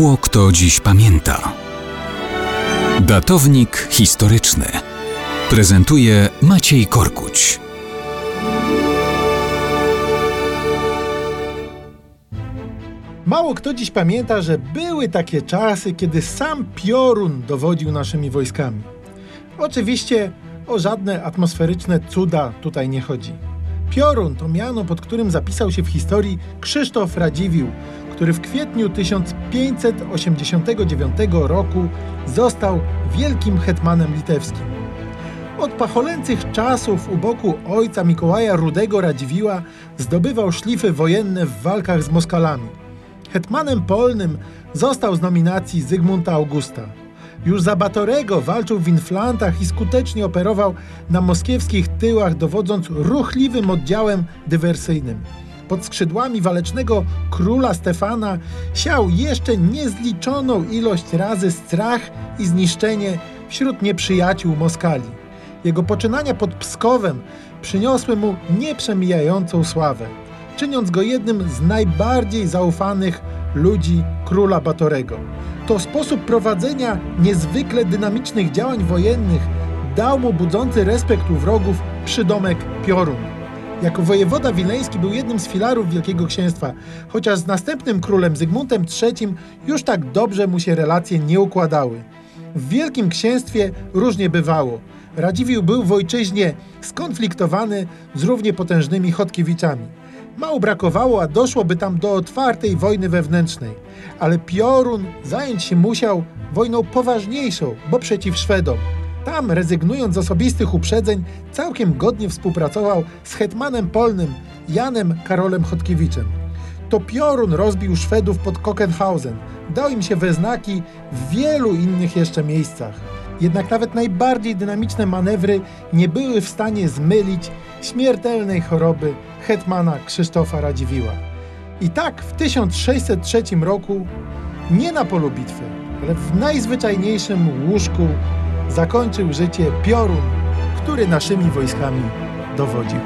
Mało kto dziś pamięta. Datownik historyczny prezentuje Maciej Korkuć. Mało kto dziś pamięta, że były takie czasy, kiedy sam Piorun dowodził naszymi wojskami. Oczywiście o żadne atmosferyczne cuda tutaj nie chodzi. Piorun to miano, pod którym zapisał się w historii Krzysztof Radziwiłł, który w kwietniu 1589 roku został wielkim hetmanem litewskim. Od pacholęcych czasów u boku ojca Mikołaja Rudego Radziwiła zdobywał szlify wojenne w walkach z Moskalami. Hetmanem polnym został z nominacji Zygmunta Augusta. Już za Batorego walczył w Inflantach i skutecznie operował na moskiewskich tyłach, dowodząc ruchliwym oddziałem dywersyjnym. Pod skrzydłami walecznego króla Stefana siał jeszcze niezliczoną ilość razy strach i zniszczenie wśród nieprzyjaciół Moskali. Jego poczynania pod Pskowem przyniosły mu nieprzemijającą sławę, czyniąc go jednym z najbardziej zaufanych ludzi króla Batorego. To sposób prowadzenia niezwykle dynamicznych działań wojennych dał mu budzący respekt u wrogów przydomek Piorun. Jako wojewoda wileński był jednym z filarów Wielkiego Księstwa, chociaż z następnym królem Zygmuntem III już tak dobrze mu się relacje nie układały. W Wielkim Księstwie różnie bywało. Radziwiłł był w ojczyźnie skonfliktowany z równie potężnymi Chodkiewiczami. Mało brakowało, a doszłoby tam do otwartej wojny wewnętrznej. Ale Piorun zająć się musiał wojną poważniejszą, bo przeciw Szwedom. Tam, rezygnując z osobistych uprzedzeń, całkiem godnie współpracował z hetmanem polnym Janem Karolem Chodkiewiczem. To Piorun rozbił Szwedów pod Kokenhausen, dał im się we znaki w wielu innych jeszcze miejscach. Jednak nawet najbardziej dynamiczne manewry nie były w stanie zmylić śmiertelnej choroby hetmana Krzysztofa Radziwiła. I tak w 1603 roku, nie na polu bitwy, ale w najzwyczajniejszym łóżku zakończył życie Piorun, który naszymi wojskami dowodził.